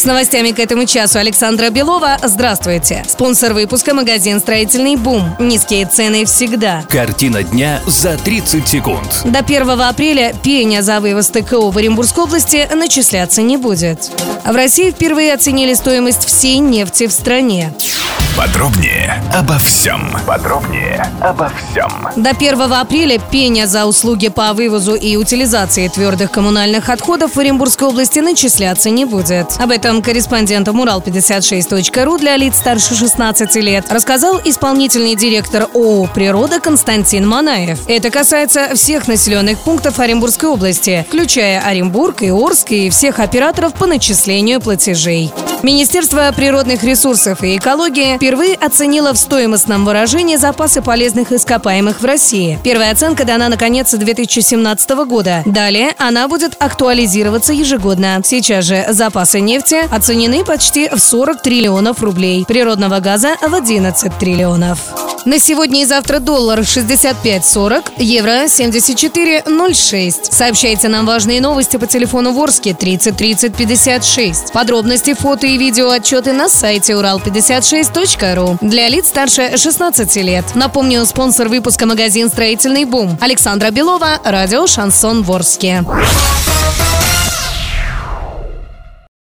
С новостями к этому часу Александра Белова. Здравствуйте. Спонсор выпуска магазин «Строительный бум». Низкие цены всегда. Картина дня за 30 секунд. До 1 апреля пеня за вывоз ТКО в Оренбургской области начисляться не будет. В России впервые оценили стоимость всей нефти в стране. Подробнее обо всем. Подробнее обо всем. До 1 апреля пеня за услуги по вывозу и утилизации твердых коммунальных отходов в Оренбургской области начисляться не будет. Об этом корреспондентам Урал56.ру для лиц старше 16 лет рассказал исполнительный директор ООО «Природа» Константин Манаев. Это касается всех населенных пунктов Оренбургской области, включая Оренбург и Орск и всех операторов по начислению платежей. Министерство природных ресурсов и экологии впервые оценило в стоимостном выражении запасы полезных ископаемых в России. Первая оценка дана на конец 2017 года. Далее она будет актуализироваться ежегодно. Сейчас же запасы нефти оценены почти в 40 триллионов рублей, природного газа в 11 триллионов. На сегодня и завтра доллар 65.40, евро 74.06. Сообщайте нам важные новости по телефону Ворске 30 30 56. Подробности, фото и видео отчеты на сайте урал56.ру. Для лиц старше 16 лет. Напомню, спонсор выпуска магазин «Строительный бум». Александра Белова, радио «Шансон Ворске».